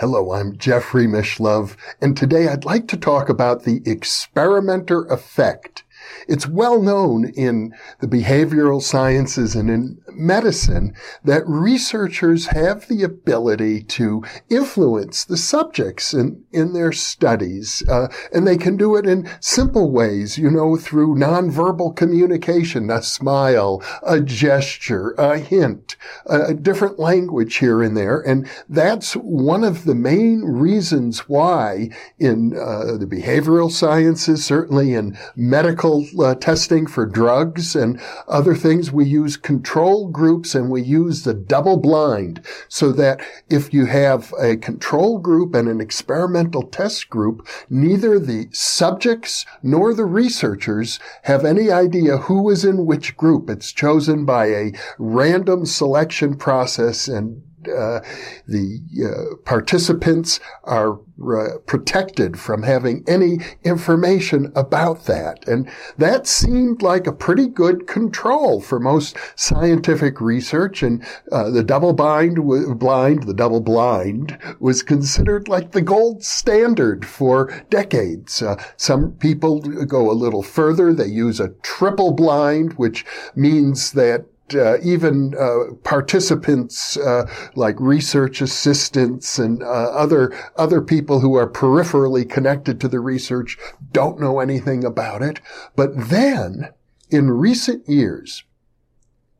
Hello, I'm Jeffrey Mishlove, and today I'd like to talk about the experimenter effect it's well known in the behavioral sciences and in medicine that researchers have the ability to influence the subjects in, in their studies. Uh, and they can do it in simple ways, you know, through nonverbal communication, a smile, a gesture, a hint, a different language here and there. And that's one of the main reasons why in uh, the behavioral sciences, certainly in medical uh, testing for drugs and other things. We use control groups and we use the double blind so that if you have a control group and an experimental test group, neither the subjects nor the researchers have any idea who is in which group. It's chosen by a random selection process and uh, the uh, participants are uh, protected from having any information about that. And that seemed like a pretty good control for most scientific research. And uh, the double blind, blind, the double blind was considered like the gold standard for decades. Uh, some people go a little further. They use a triple blind, which means that uh, even uh, participants uh, like research assistants and uh, other other people who are peripherally connected to the research don't know anything about it. But then, in recent years,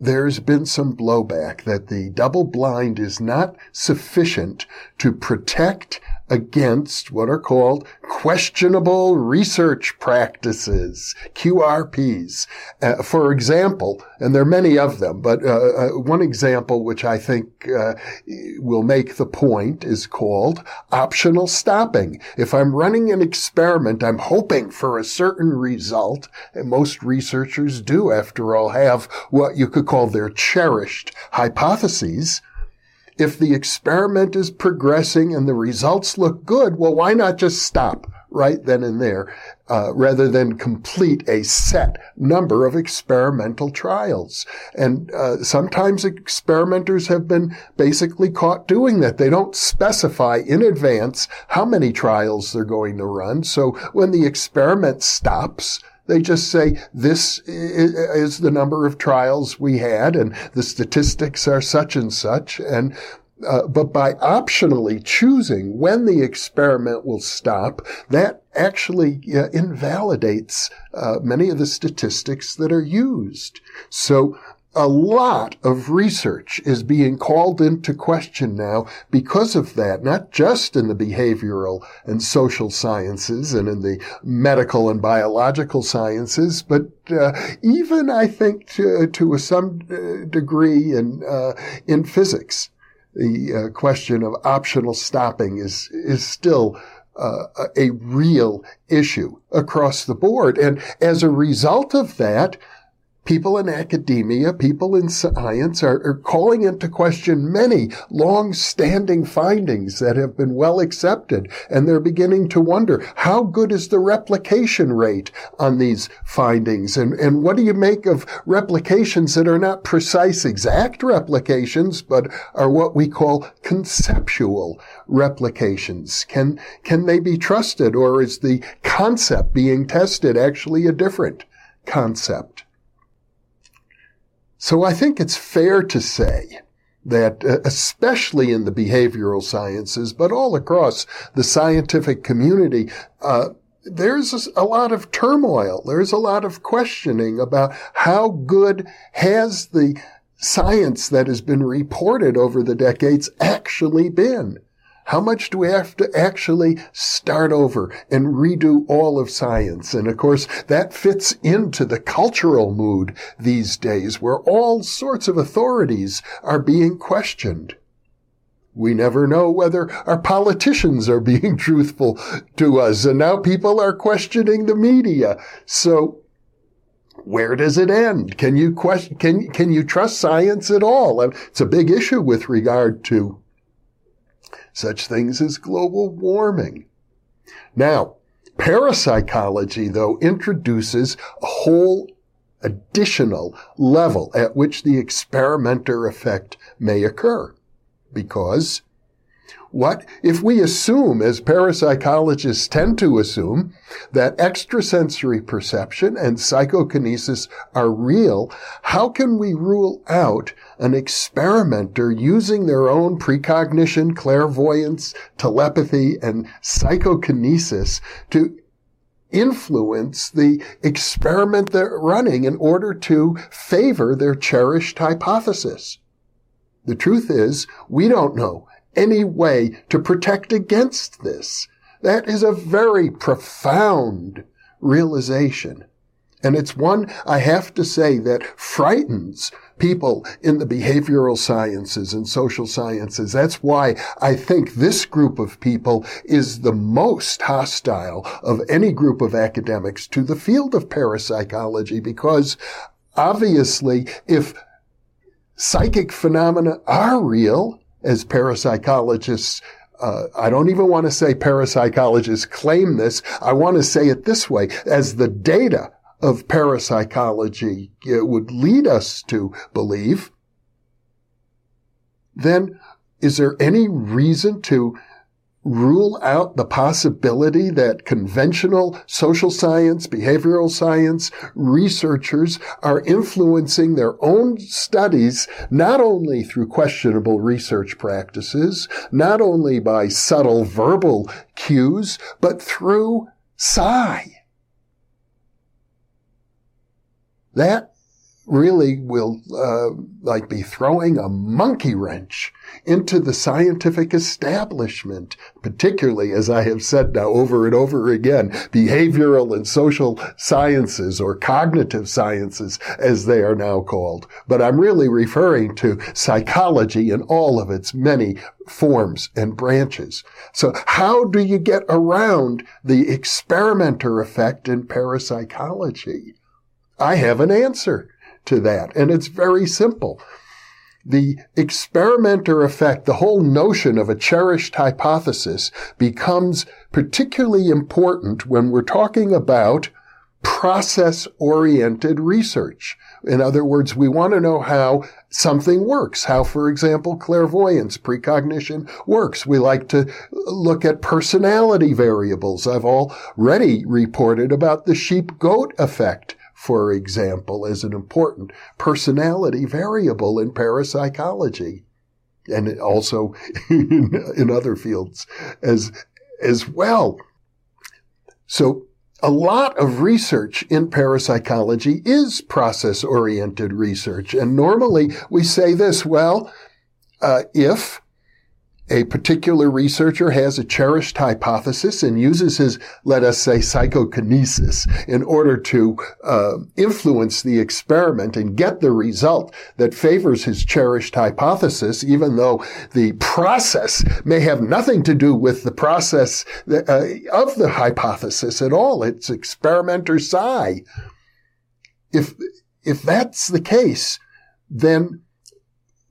there's been some blowback that the double blind is not sufficient to protect against what are called questionable research practices, QRPs. Uh, for example, and there are many of them, but uh, uh, one example which I think uh, will make the point is called optional stopping. If I'm running an experiment, I'm hoping for a certain result, and most researchers do, after all, have what you could call their cherished hypotheses if the experiment is progressing and the results look good, well, why not just stop right then and there, uh, rather than complete a set number of experimental trials. And uh, sometimes experimenters have been basically caught doing that. They don't specify in advance how many trials they're going to run. So when the experiment stops, they just say, this is the number of trials we had and the statistics are such and such. And uh, but by optionally choosing when the experiment will stop, that actually uh, invalidates uh, many of the statistics that are used. So a lot of research is being called into question now because of that, not just in the behavioral and social sciences and in the medical and biological sciences, but uh, even I think to, to some uh, degree in uh, in physics. The uh, question of optional stopping is is still uh, a real issue across the board, and as a result of that people in academia, people in science are, are, calling into question many long-standing findings that have been well accepted. And they're beginning to wonder, how good is the replication rate on these findings? And, and what do you make of replications that are not precise, exact replications, but are what we call conceptual replications? Can, can they be trusted or is the concept being tested actually a different concept? So I think it's fair to say that uh, especially in the behavioral sciences, but all across the scientific community, uh, there's a lot of turmoil. There's a lot of questioning about how good has the science that has been reported over the decades actually been. How much do we have to actually start over and redo all of science? And of course, that fits into the cultural mood these days where all sorts of authorities are being questioned. We never know whether our politicians are being truthful to us. And now people are questioning the media. So where does it end? Can you question, can, can you trust science at all? It's a big issue with regard to such things as global warming. Now, parapsychology, though, introduces a whole additional level at which the experimenter effect may occur because What if we assume, as parapsychologists tend to assume, that extrasensory perception and psychokinesis are real? How can we rule out an experimenter using their own precognition, clairvoyance, telepathy, and psychokinesis to influence the experiment they're running in order to favor their cherished hypothesis? The truth is, we don't know any way to protect against this. That is a very profound realization. And it's one I have to say that frightens people in the behavioral sciences and social sciences. That's why I think this group of people is the most hostile of any group of academics to the field of parapsychology because obviously if psychic phenomena are real, as parapsychologists uh, I don't even want to say parapsychologists claim this. I want to say it this way. As the data of parapsychology uh, would lead us to believe, then is there any reason to rule out the possibility that conventional social science, behavioral science researchers are influencing their own studies not only through questionable research practices, not only by subtle verbal cues, but through psi. That really will uh, like be throwing a monkey wrench into the scientific establishment, particularly as I have said now over and over again, behavioral and social sciences or cognitive sciences as they are now called. But I'm really referring to psychology in all of its many forms and branches. So how do you get around the experimenter effect in parapsychology? I have an answer to that. And it's very simple. The experimenter effect, the whole notion of a cherished hypothesis becomes particularly important when we're talking about process-oriented research. In other words, we want to know how something works, how, for example, clairvoyance, precognition works. We like to look at personality variables. I've already reported about the sheep-goat effect for example, as an important personality variable in parapsychology and also in, in other fields as, as well. So a lot of research in parapsychology is process oriented research. And normally we say this, well, uh, if a particular researcher has a cherished hypothesis and uses his, let us say, psychokinesis in order to uh, influence the experiment and get the result that favors his cherished hypothesis, even though the process may have nothing to do with the process uh, of the hypothesis at all. It's experimenter psi. If, if that's the case, then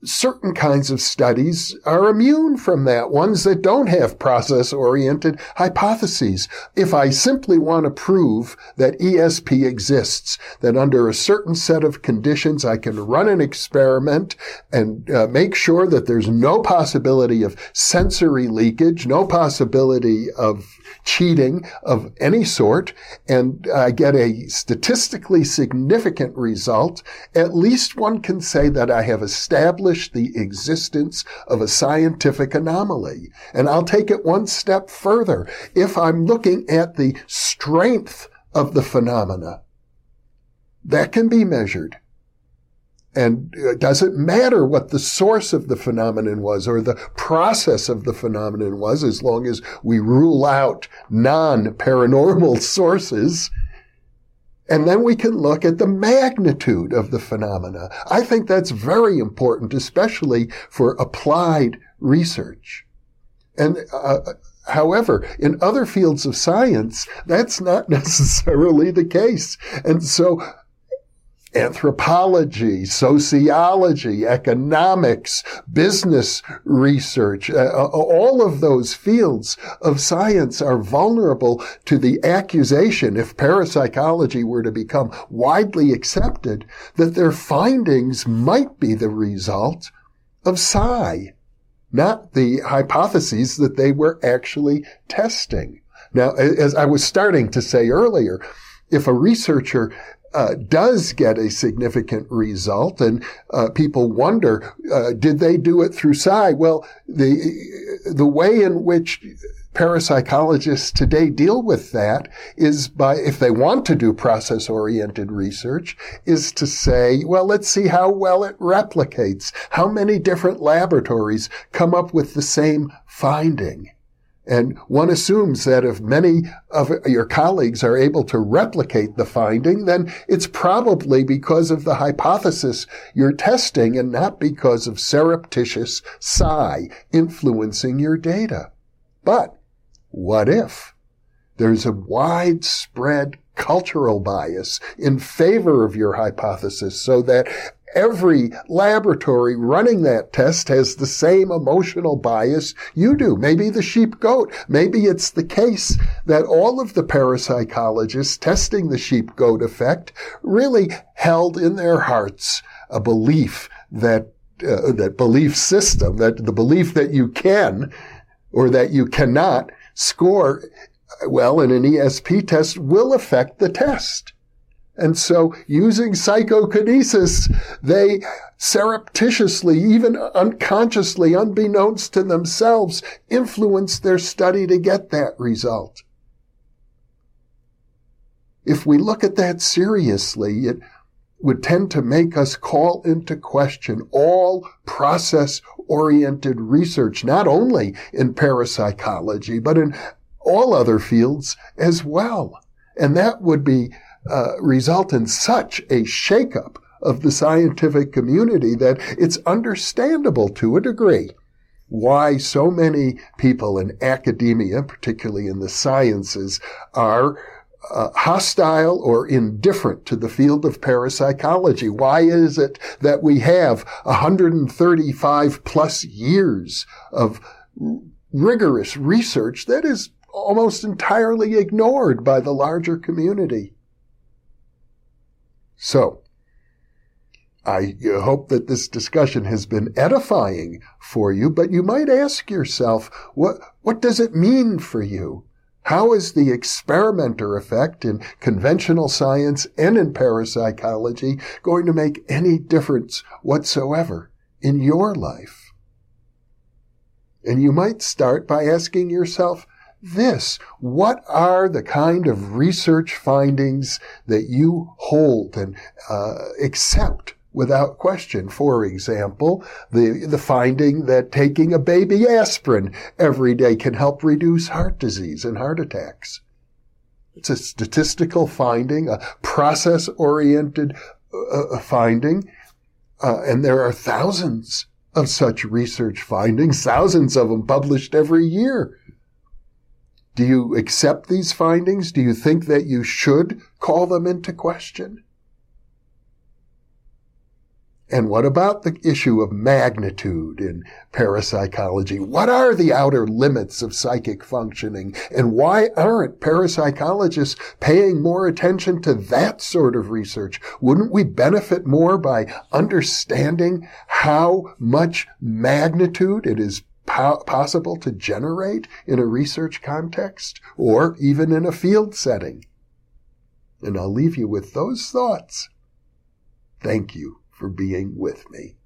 certain kinds of studies are immune from that, ones that don't have process-oriented hypotheses. If I simply want to prove that ESP exists, that under a certain set of conditions I can run an experiment and uh, make sure that there's no possibility of sensory leakage, no possibility of cheating of any sort and uh, get a statistically significant result, at least one can say that I have established the existence of a scientific anomaly. And I'll take it one step further. If I'm looking at the strength of the phenomena, that can be measured. And uh, it doesn't matter what the source of the phenomenon was or the process of the phenomenon was, as long as we rule out non-paranormal sources. And then we can look at the magnitude of the phenomena. I think that's very important, especially for applied research. And uh, However, in other fields of science, that's not necessarily the case. And so anthropology, sociology, economics, business research, uh, uh, all of those fields of science are vulnerable to the accusation, if parapsychology were to become widely accepted, that their findings might be the result of psi not the hypotheses that they were actually testing. Now, as I was starting to say earlier, if a researcher uh, does get a significant result, and uh, people wonder, uh, did they do it through psi? Well, the the way in which parapsychologists today deal with that is by, if they want to do process oriented research, is to say, well, let's see how well it replicates. How many different laboratories come up with the same finding? And one assumes that if many of your colleagues are able to replicate the finding, then it's probably because of the hypothesis you're testing and not because of surreptitious psi influencing your data. But what if there's a widespread cultural bias in favor of your hypothesis so that every laboratory running that test has the same emotional bias you do. Maybe the sheep goat. Maybe it's the case that all of the parapsychologists testing the sheep goat effect really held in their hearts a belief that uh, that belief system, that the belief that you can or that you cannot score well in an ESP test will affect the test. And so using psychokinesis, they surreptitiously, even unconsciously, unbeknownst to themselves, influence their study to get that result. If we look at that seriously, it would tend to make us call into question all process oriented research, not only in parapsychology, but in all other fields as well. And that would be uh, result in such a shakeup of the scientific community that it's understandable to a degree why so many people in academia, particularly in the sciences, are uh, hostile or indifferent to the field of parapsychology. Why is it that we have 135 plus years of rigorous research that is almost entirely ignored by the larger community? So, I uh, hope that this discussion has been edifying for you, but you might ask yourself, what, what does it mean for you? How is the experimenter effect in conventional science and in parapsychology going to make any difference whatsoever in your life? And you might start by asking yourself, this. What are the kind of research findings that you hold and uh, accept without question? For example, the, the finding that taking a baby aspirin every day can help reduce heart disease and heart attacks. It's a statistical finding, a process oriented uh, uh, finding, uh, and there are thousands of such research findings, thousands of them published every year. Do you accept these findings? Do you think that you should call them into question? And what about the issue of magnitude in parapsychology? What are the outer limits of psychic functioning? And why aren't parapsychologists paying more attention to that sort of research? Wouldn't we benefit more by understanding how much magnitude it is po- possible to generate in a research context or even in a field setting. And I'll leave you with those thoughts. Thank you for being with me.